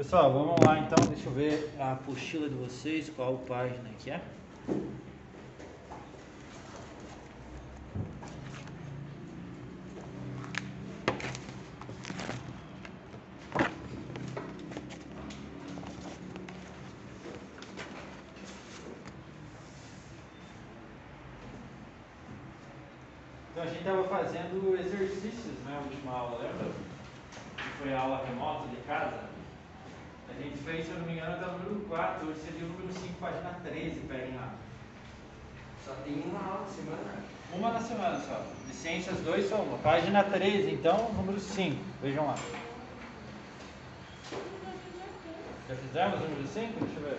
Pessoal, vamos lá então, deixa eu ver a apostila de vocês, qual página que é. Então a gente estava fazendo exercícios na né, última aula, lembra? Que foi a aula remota de casa. A gente fez, se eu não me engano, até o número 4, hoje seria o número 5, página 13, peguem lá. Só tem uma aula por semana? Uma na semana só. Ciências 2 só uma. Página 13, então, número 5. Vejam lá. Já fizemos o número 5? Deixa eu ver.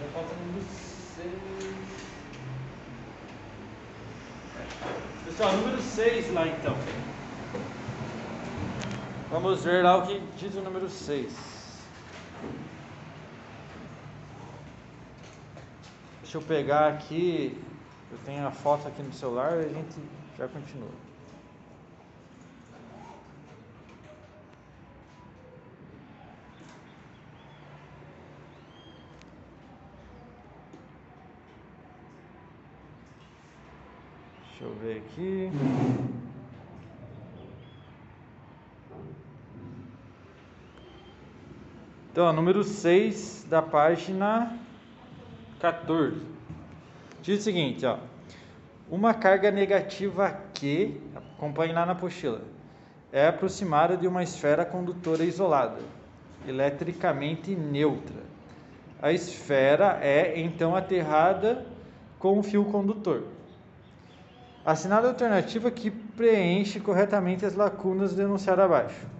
Já falta o número 6. Pessoal, número 6 lá então. Vamos ver lá o que diz o número 6. Deixa eu pegar aqui. Eu tenho a foto aqui no celular e a gente já continua. Deixa eu ver aqui. Então, número 6 da página 14. Diz o seguinte, ó. Uma carga negativa que, acompanhe lá na apostila, é aproximada de uma esfera condutora isolada, eletricamente neutra. A esfera é então aterrada com um fio condutor. Assinale a alternativa que preenche corretamente as lacunas denunciadas abaixo.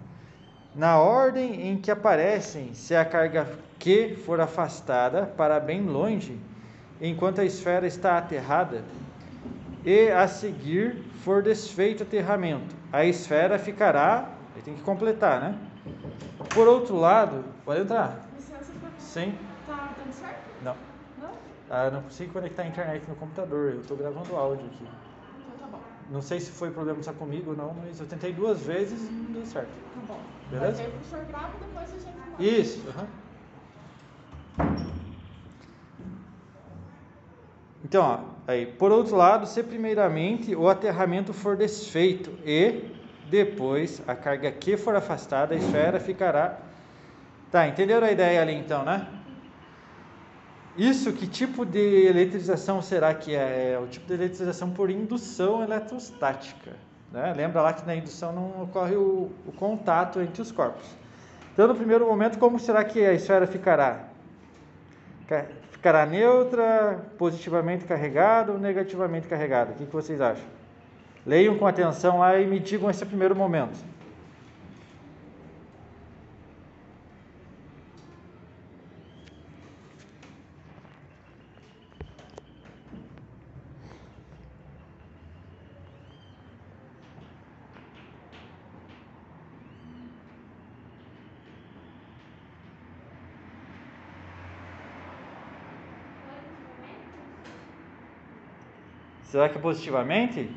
Na ordem em que aparecem, se a carga Q for afastada para bem longe, enquanto a esfera está aterrada, e a seguir for desfeito o aterramento, a esfera ficará. Aí tem que completar, né? Por outro lado, pode entrar. Sim. Tá dando certo? Não. Não? Ah, não consigo conectar a internet no computador. Eu estou gravando áudio aqui. Não sei se foi problema só comigo ou não, mas eu tentei duas vezes e não deu certo. Tá bom. Beleza? Aí o professor grava e depois a gente. Isso. aham. Então, ó, aí, por outro lado, se primeiramente o aterramento for desfeito e depois a carga que for afastada, a esfera ficará. Tá, entenderam a ideia ali então, né? Isso, que tipo de eletrização será que é? É o tipo de eletrização por indução eletrostática. Né? Lembra lá que na indução não ocorre o, o contato entre os corpos. Então, no primeiro momento, como será que a esfera ficará? Ca- Ficará neutra, positivamente carregada ou negativamente carregada? O que, que vocês acham? Leiam com atenção lá e me digam esse primeiro momento. Será que é positivamente?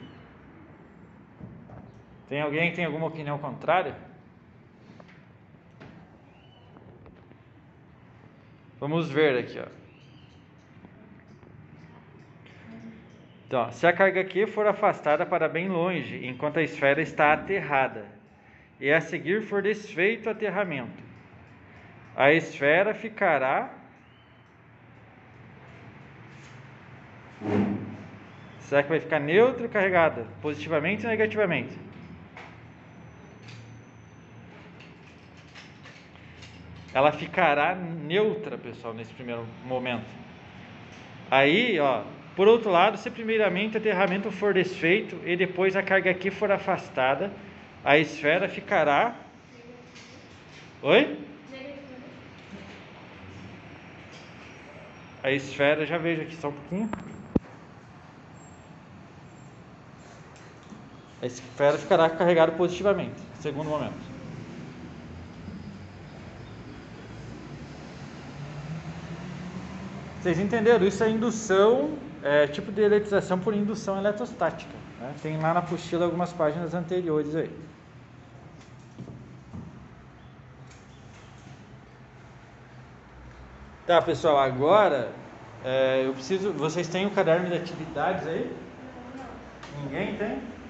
Tem alguém que tem alguma opinião contrária? Vamos ver aqui, ó. Então, se a carga Q for afastada para bem longe, enquanto a esfera está aterrada, e a seguir for desfeito o aterramento, a esfera ficará Será que vai ficar neutra ou carregada? Positivamente ou negativamente? Ela ficará neutra, pessoal, nesse primeiro momento. Aí, ó, por outro lado, se primeiramente o aterramento for desfeito e depois a carga aqui for afastada, a esfera ficará. Oi? A esfera, já vejo aqui só um pouquinho. A esfera ficará carregada positivamente, segundo momento. Vocês entenderam? Isso é indução é tipo de eletrização por indução eletrostática. né? Tem lá na apostila algumas páginas anteriores aí. Tá, pessoal, agora é, eu preciso. Vocês têm o caderno de atividades aí? Ninguém tem?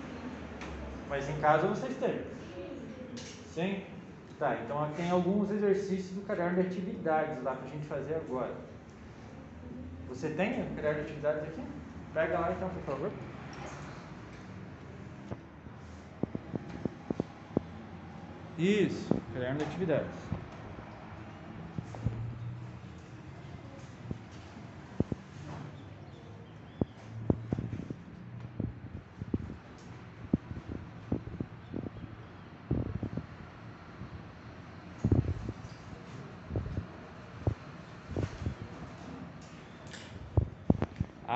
Mas em casa vocês têm? Sim? Tá, então tem alguns exercícios do caderno de atividades lá pra gente fazer agora. Você tem o caderno de atividades aqui? Pega lá então, por favor. Isso, caderno de atividades.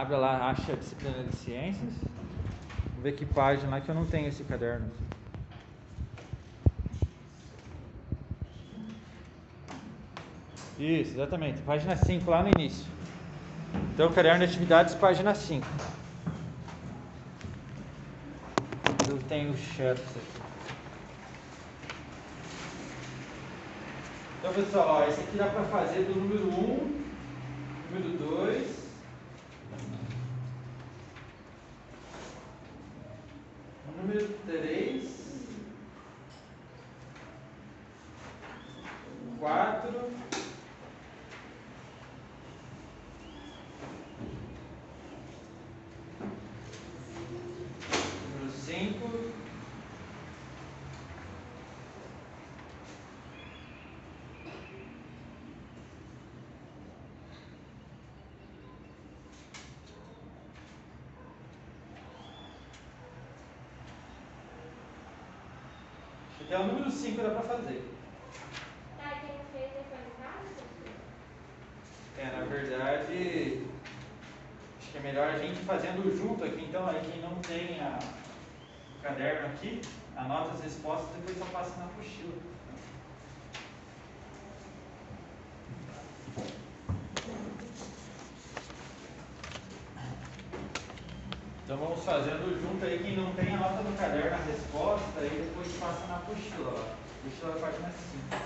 Abra lá, acha a disciplina de ciências. Vamos ver que página que eu não tenho esse caderno. Isso, exatamente. Página 5, lá no início. Então, caderno de atividades, página 5. Eu tenho o xerox aqui. Então, pessoal, ó, esse aqui dá para fazer do número 1, número 2, número 3, 4, número 5, até o número 5 dá para fazer. Tá, e? É, na verdade, acho que é melhor a gente fazendo junto aqui. Então, aí quem não tem a, o caderno aqui, anota as respostas e depois só passa na apostila. Então vamos fazendo junto aí, quem não tem anota no caderno a resposta e depois passa na apostila lá. Apostila página 5.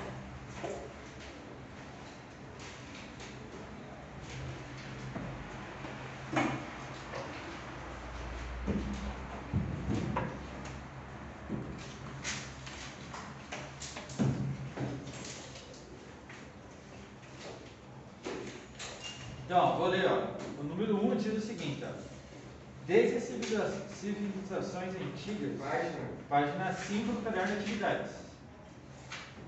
Então, ó, vou ler, ó. O número 1 um diz o seguinte, ó. Desde as civiliza- civilizações antigas, Página. página 5 do caderno de atividades.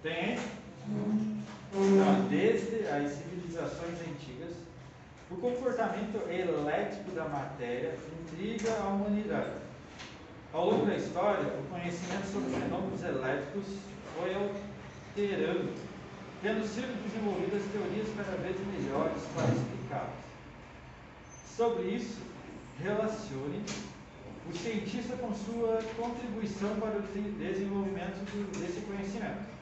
Tem? Então, desde as civilizações antigas, o comportamento elétrico da matéria intriga a humanidade. Ao longo da história, o conhecimento sobre fenômenos elétricos foi alterando, tendo sido desenvolvidas teorias cada vez melhores para explicá-los. Sobre isso, relacione o cientista com sua contribuição para o de- desenvolvimento desse conhecimento.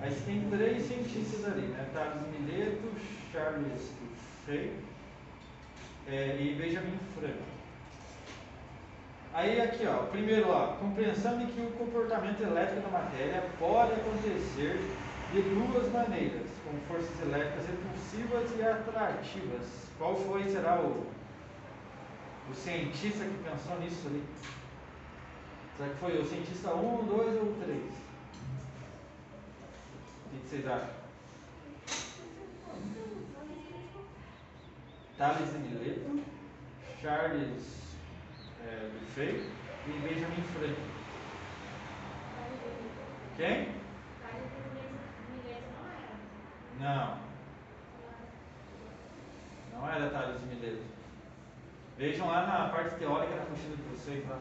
Aí tem três cientistas ali, né? Tales Mileto, Charles Duffy é, e Benjamin Franklin. Aí aqui, ó, primeiro, ó, compreensão de que o comportamento elétrico da matéria pode acontecer de duas maneiras, com forças elétricas repulsivas e atrativas. Qual foi, será o, o cientista que pensou nisso ali? Será que foi o cientista 1, 2 ou 3? O que vocês acham? Thales de Mileto, Charles é, Duffy e Benjamin Franklin. Quem? Não, não era Thales de Mileto. Vejam lá na parte teórica da mochila de vocês lá.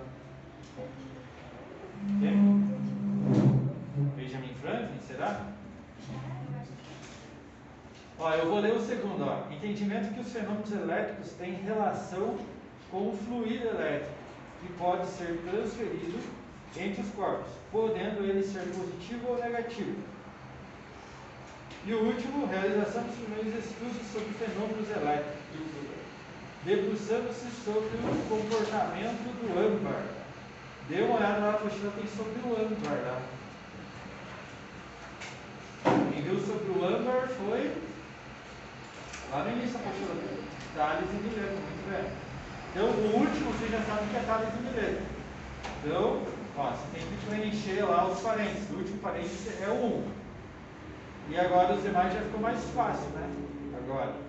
Quem? Benjamin Franklin, será? Ó, eu vou ler o segundo, ó. Entendimento que os fenômenos elétricos têm relação com o fluido elétrico, que pode ser transferido entre os corpos, podendo ele ser positivo ou negativo. E o último, realização dos primeiros estudos sobre fenômenos elétricos. Debruçando-se sobre o comportamento do âmbar. Dê uma olhada lá na apostila, tem sobre o âmbar lá. Quem viu sobre o âmbar foi lá no início da apostila. Tales e Mileto, muito bem. Então, o último você já sabe que é Tales e Mileto. Então, ó, você tem que preencher lá os parênteses. O último parênteses é o 1. E agora os demais já ficou mais fácil, né? Agora.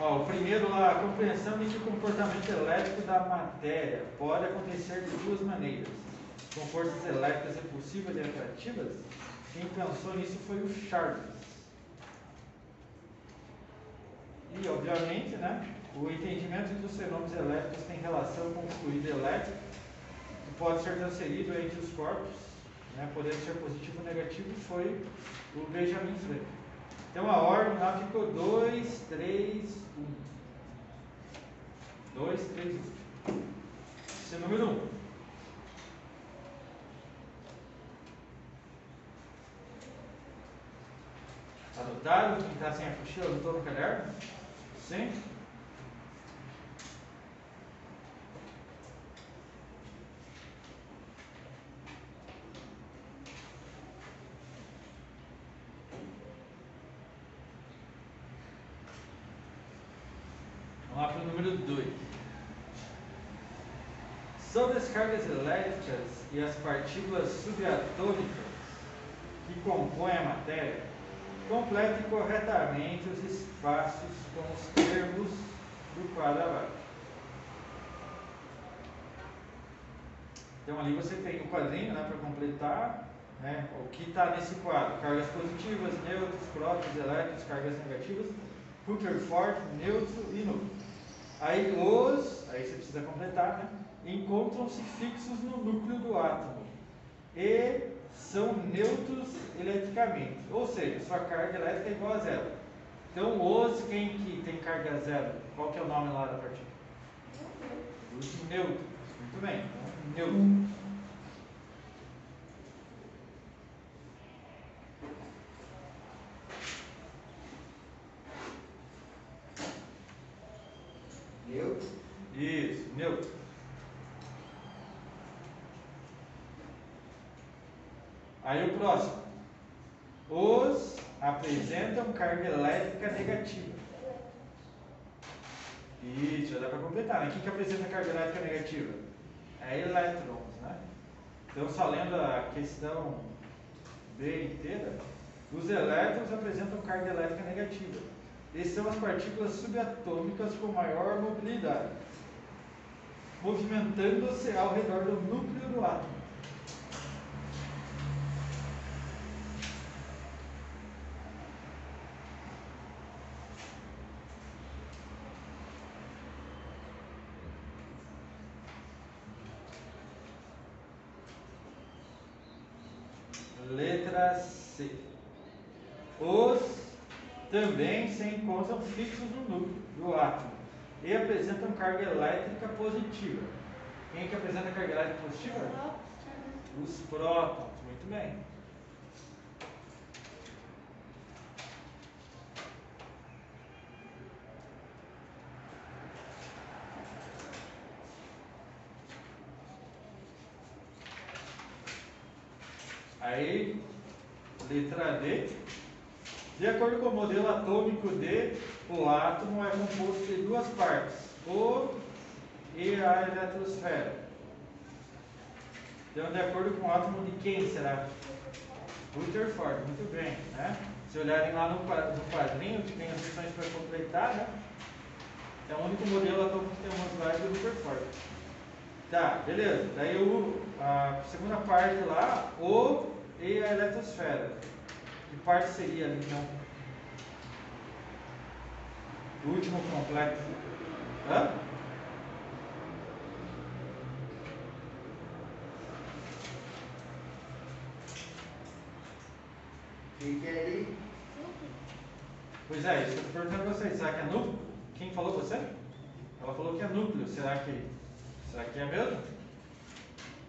Ó, o primeiro lá, a compreensão de que o comportamento elétrico da matéria pode acontecer de duas maneiras. Com forças elétricas repulsivas e atrativas. Quem pensou nisso foi o Charles. E, obviamente, né, o entendimento dos fenômenos elétricos tem relação com o fluido elétrico, que pode ser transferido entre os corpos, né, podendo ser positivo ou negativo, foi o Benjamin Franklin. Então a ordem lá ficou 2, 3, 1. 2, 3, 1. Esse é o número 1. Um. Anotaram? Quem está sem a mochila, anotou no caderno? Sim? Vamos lá para o número 2. Sobre as cargas elétricas e as partículas subatômicas que compõem a matéria, complete corretamente os espaços com os termos do quadro abaixo. Então ali você tem o quadrinho né, para completar né, o que está nesse quadro. Cargas positivas, neutros, prótons, elétrons, cargas negativas, Rutherford, neutro e núcleo. Aí os, aí você precisa completar, né? Encontram-se fixos no núcleo do átomo e são neutros eletricamente, ou seja, sua carga elétrica é igual a zero. Então, os, quem que tem carga zero? Qual que é o nome lá da partícula? Os neutros. Muito bem, neutro. Neutro? Isso, neutro. Aí o próximo. Os apresentam carga elétrica negativa. Isso, já dá para completar. Né? O que, apresenta carga elétrica negativa? É elétrons, né? Então, só lendo a questão B inteira, os elétrons apresentam carga elétrica negativa. Essas são as partículas subatômicas com maior mobilidade, movimentando-se ao redor do núcleo do átomo. Letra C. Os também se encontram fixos no núcleo do átomo e apresentam carga elétrica positiva. Quem é que apresenta carga elétrica positiva? Os prótons. Muito bem. Aí, De acordo com o modelo atômico D, o átomo é composto de duas partes, o e a eletrosfera. Então, de acordo com o átomo de quem será? Rutherford, muito bem. Né? Se olharem lá no qua- no quadrinho, que tem as opções para completar, né? é o único modelo atômico que temos lá do Rutherford. Tá, beleza. Daí o, a segunda parte lá, o e a eletrosfera. Que parte seria ali então? O último complexo. Hã? Quem que é ali? Pois é, isso eu estou perguntando para vocês. Será que é núcleo? Quem falou você? Ela falou que é núcleo. Será que, será que é mesmo?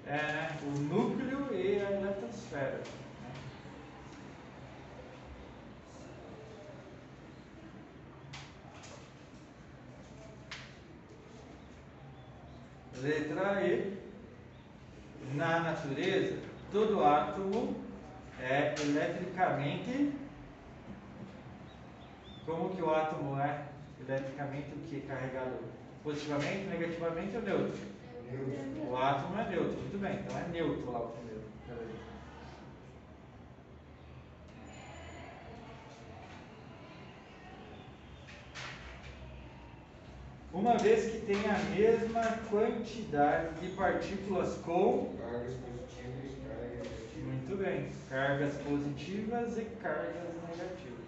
É, né? O núcleo e a eletrosfera. Letra E. Na natureza, todo átomo é eletricamente. Como que o átomo é eletricamente o que? Carregado positivamente, negativamente ou neutro? Neutro. O átomo é neutro, muito bem, então é neutro lá o primeiro. Beleza. Uma vez que tem a mesma quantidade de partículas com. Cargas positivas e cargas negativas. Muito bem, cargas positivas e cargas negativas.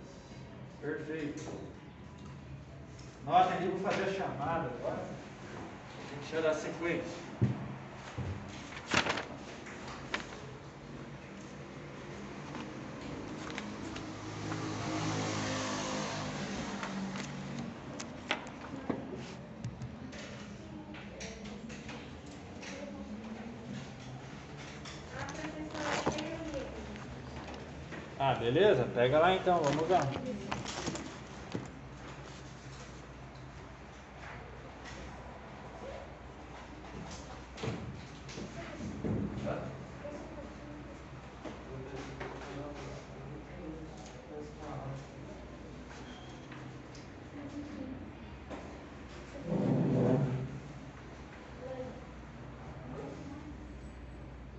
Perfeito. Notem ali, vou fazer a chamada agora. A gente já dá sequência. Beleza? Pega lá então, vamos lá.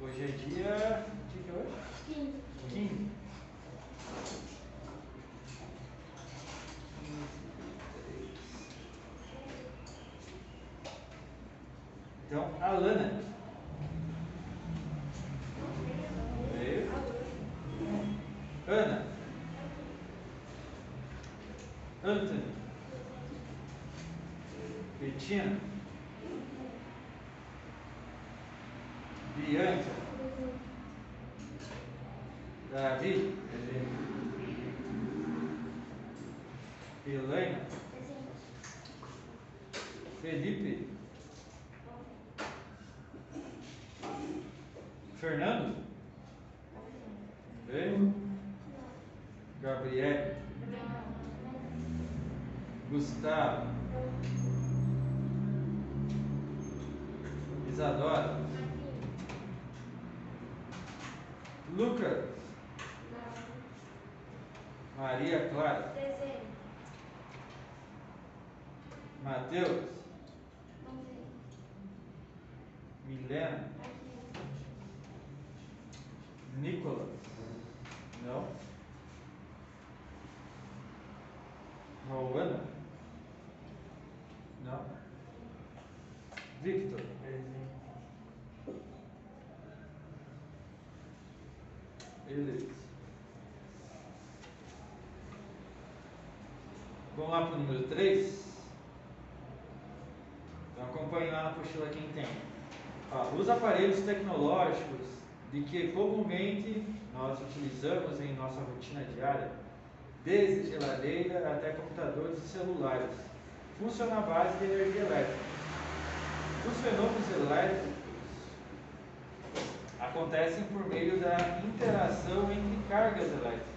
Hoje é dia. Que dia que é hoje? Sim. 15. Então, a Lana. Veio. Ana. Anthony. Betina. Bianca. Davi. Helena. Vamos lá para o número 3. Então acompanhe lá na apostila quem tem. Ó, os aparelhos tecnológicos de que comumente nós utilizamos em nossa rotina diária, desde geladeira até computadores e celulares, funcionam à base de energia elétrica. Os fenômenos elétricos acontecem por meio da interação entre cargas elétricas.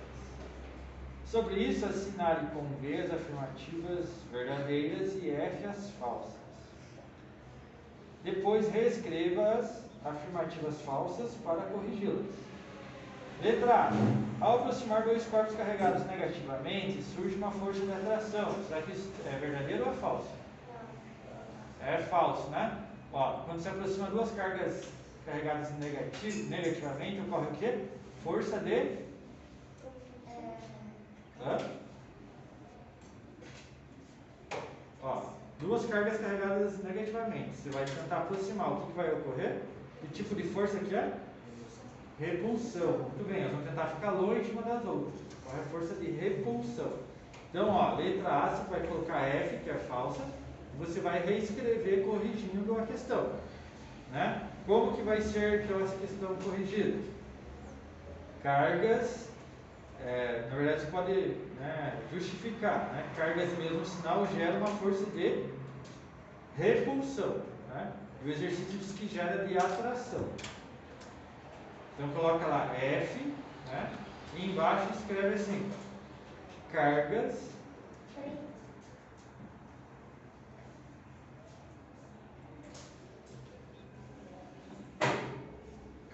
Sobre isso, assinale com V as afirmativas verdadeiras e F as falsas. Depois reescreva as afirmativas falsas para corrigi-las. Letra A. Ao aproximar dois corpos carregados negativamente, surge uma força de atração. Será que isso é verdadeiro ou é falso? É falso, né? Ó, quando se aproxima duas cargas carregadas negati- negativamente, ocorre o quê? Força de. Ó, duas cargas carregadas negativamente. Você vai tentar aproximar. O que, que vai ocorrer? Que tipo de força que é? Repulsão. Muito bem, nós vamos tentar ficar longe uma das outras. Qual é a força de repulsão? Então, ó, letra A você vai colocar F, que é falsa, você vai reescrever corrigindo a questão. Né? Como que vai ser então essa questão corrigida? Cargas, é, na verdade pode né, justificar, né? cargas do mesmo sinal gera uma força de repulsão. Né? E o exercício diz que gera de atração. Então coloca lá F, né? E embaixo escreve assim: cargas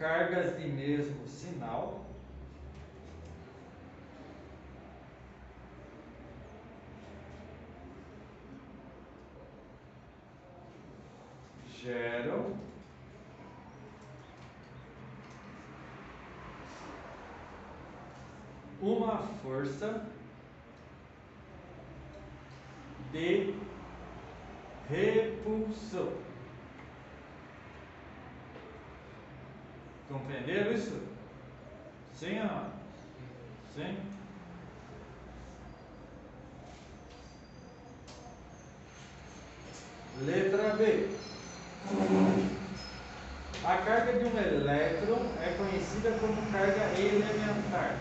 cargas de mesmo sinal. Geram uma força de repulsão. Compreenderam isso? Sim ou não? Sim? Letra B. A carga de um elétron é conhecida como carga elementar.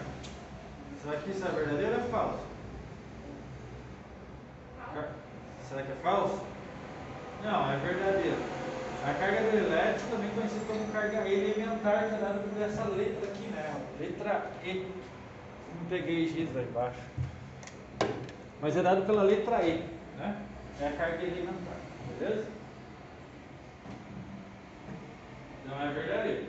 Será que isso é verdadeiro ou é falso? Será que é falso? Não, é verdadeiro. A carga do elétron também conhecida como carga elementar, que é dada por essa letra aqui, né? Letra E. Não peguei giz lá embaixo. Mas é dado pela letra E, né? É a carga elementar, beleza? Não é verdadeiro.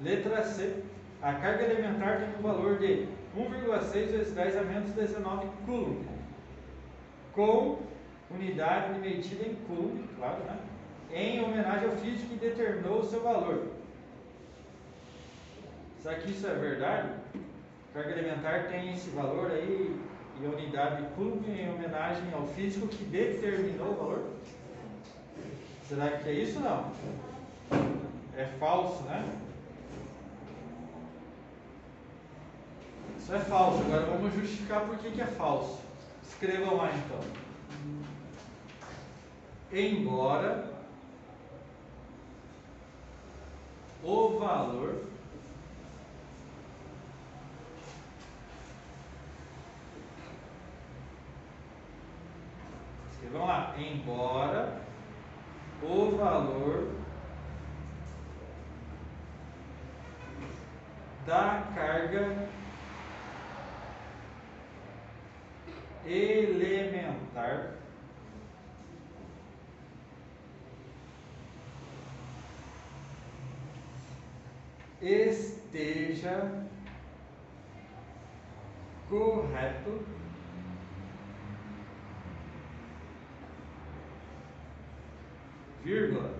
Letra C. A carga elementar tem um valor de 1,6 vezes 10 a menos 19 coulomb. Com unidade de medida em coulomb, claro, né? Em homenagem ao físico que determinou o seu valor. Será que isso é verdade? A carga elementar tem esse valor aí e a unidade de coulomb em homenagem ao físico que determinou o valor? Será que é isso não? É falso, né? Isso é falso. Agora vamos justificar por que, que é falso. Escrevam lá então. Embora o valor Escrevam lá. Embora o valor da carga elementar esteja correto vírgula.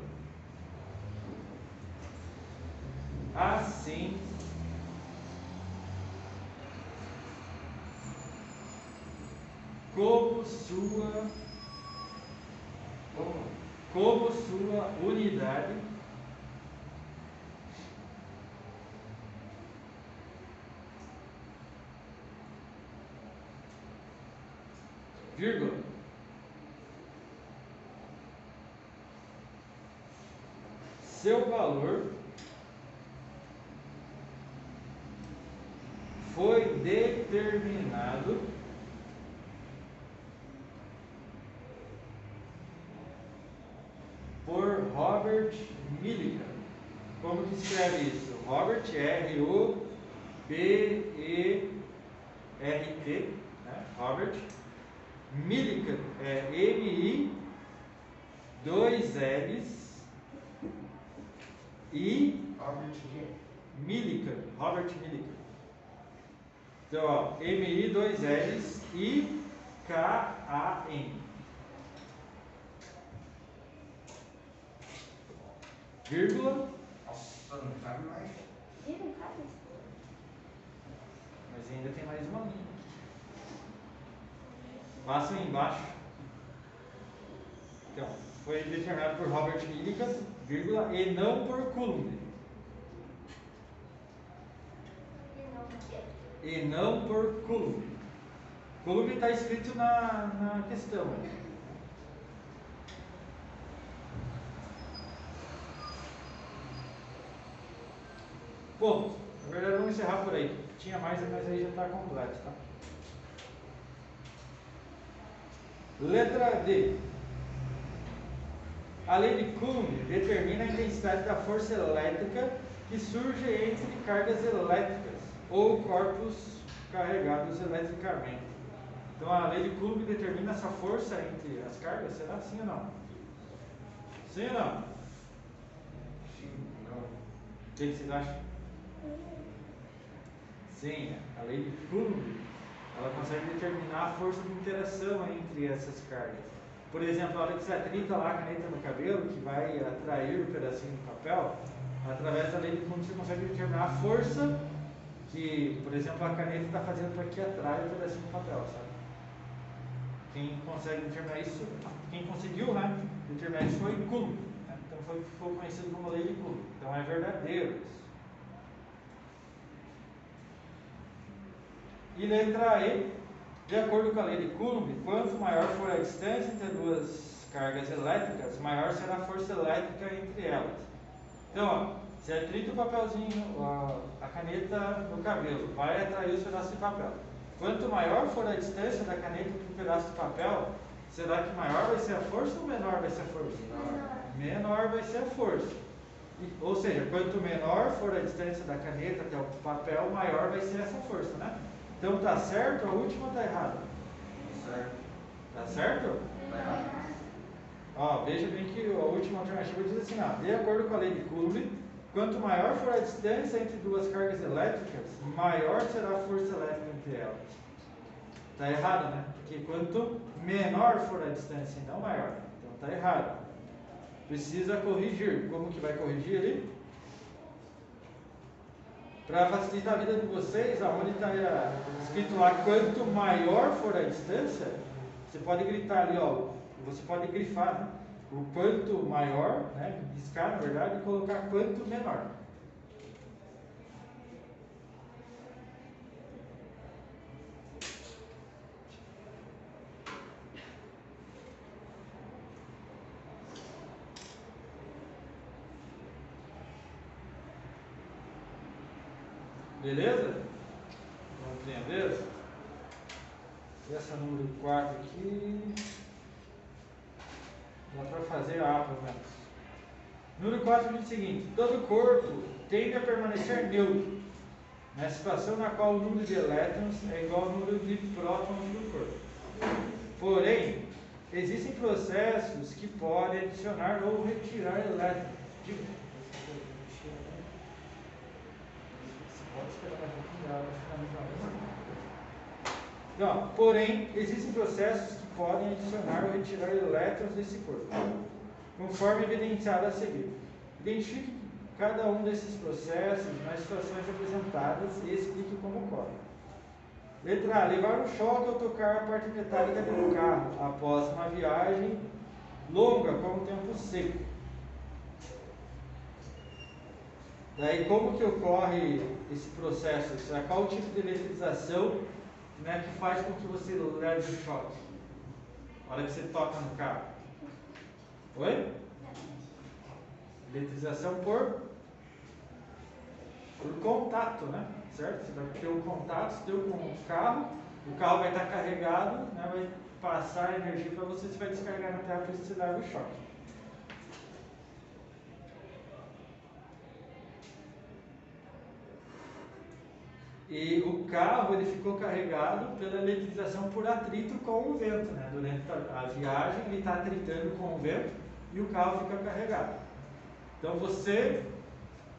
Assim. Como sua como, como sua unidade vírgula seu valor foi determinado por Robert Millikan. Como que escreve isso? Robert R O B E R T, né? Robert Millikan é M I dois L's e Robert? Millikan, Robert Millikan. Então, ó, M-I, dois L's e K-A-N. Vírgula, Nossa, não cabe mais. Ih, não cabe. mas ainda tem mais uma linha. Passam embaixo. Então, foi determinado por Robert Millikan, vírgula, e não por Coulomb. E não por Coulomb. Coulomb está escrito na, na questão. Ponto. Na verdade, vamos encerrar por aí. Tinha mais, mas aí já está completo, tá? Letra D. A lei de Coulomb determina a intensidade da força elétrica que surge entre cargas elétricas ou corpos carregados eletricamente. Então a lei de Coulomb determina essa força entre as cargas, será sim ou não? Sim ou não? Sim, não. O que que vocês acham? Sim, a lei de Coulomb, ela consegue determinar a força de interação entre essas cargas. Por exemplo, a hora que você atrita lá a caneta no cabelo, que vai atrair o pedacinho de papel, através da lei de Coulomb você consegue determinar a força que, por exemplo, a caneta está fazendo para que atrai o pedacinho de papel, sabe? Quem consegue determinar isso, quem conseguiu né, determinar isso foi Coulomb. Né? Então foi, ficou conhecido como lei de Coulomb. Então é verdadeiro isso. E letra E, de acordo com a lei de Coulomb, quanto maior for a distância entre duas cargas elétricas, maior será a força elétrica entre elas. Então, ó, você atrita o papelzinho, ó, a caneta no cabelo, vai atrair os pedaços de papel. Quanto maior for a distância da caneta para o pedaço de papel, será que maior vai ser a força ou menor vai ser a força? Menor vai ser a força. Ou seja, quanto menor for a distância da caneta até o papel, maior vai ser essa força, né? Então tá certo a última ou tá errado? Certo. Tá certo? Tá errado. Ó, veja bem que a última alternativa diz assim, ó, de acordo com a lei de Coulomb, quanto maior for a distância entre duas cargas elétricas, maior será a força elétrica entre elas. Tá errado, né? Porque quanto menor for a distância e não maior. Então tá errado. Precisa corrigir. Como que vai corrigir ali? Para facilitar a vida de vocês, aonde está escrito lá quanto maior for a distância, você pode gritar ali, ó, você pode grifar, né? O quanto maior, né? Riscar, na verdade, e colocar quanto menor. Beleza? Compreendeu? E essa número 4 aqui. Dá para fazer A, pelo menos. Número 4 diz o seguinte: todo corpo tende a permanecer neutro, na situação na qual o número de elétrons é igual ao número de prótons do corpo. Porém, existem processos que podem adicionar ou retirar elétrons. Diga. Você pode esperar mais um pouquinho, ela vai finalizar mesmo. Não, porém, existem processos que podem adicionar ou retirar elétrons desse corpo, conforme evidenciado a seguir. Identifique cada um desses processos nas situações apresentadas e explique como ocorre. Letra A. Levar um choque ao tocar a parte metálica um carro após uma viagem longa com o tempo seco. Daí, como que ocorre esse processo? Será qual o tipo de eletrização né, que faz com que você leve o choque? Hora que você toca no carro. Oi? Eletrização por, por contato, né? Certo? Você vai ter um contato teu com o carro, o carro vai estar carregado, né, vai passar energia para você, você vai descarregar na terra, isso você leva o choque. E o carro ele ficou carregado pela eletrização por atrito com o vento, né? Durante a, viagem ele está atritando com o vento e o carro fica carregado. Então você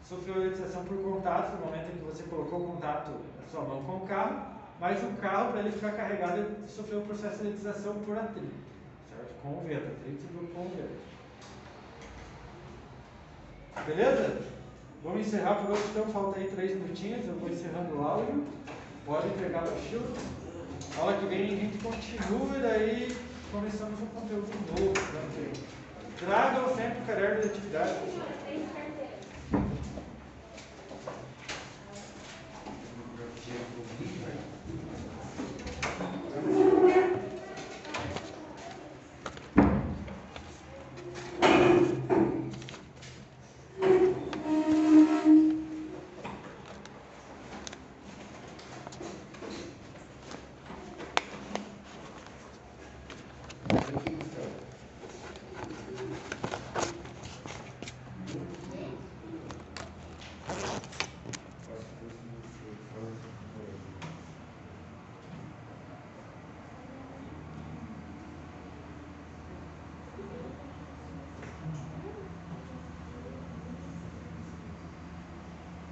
sofreu eletrização por contato no momento em que você colocou contato a sua mão com o carro, mas o carro para ele ficar carregado ele sofreu o processo de eletrização por atrito, certo? Com o vento, atrito com o vento. Beleza? Vamos encerrar por hoje, então falta aí três minutinhos, eu vou encerrando o áudio. Pode entregar a mochila. Aula que vem a gente continua e daí começamos um conteúdo novo. Né? Tragam sempre o caderno de atividade.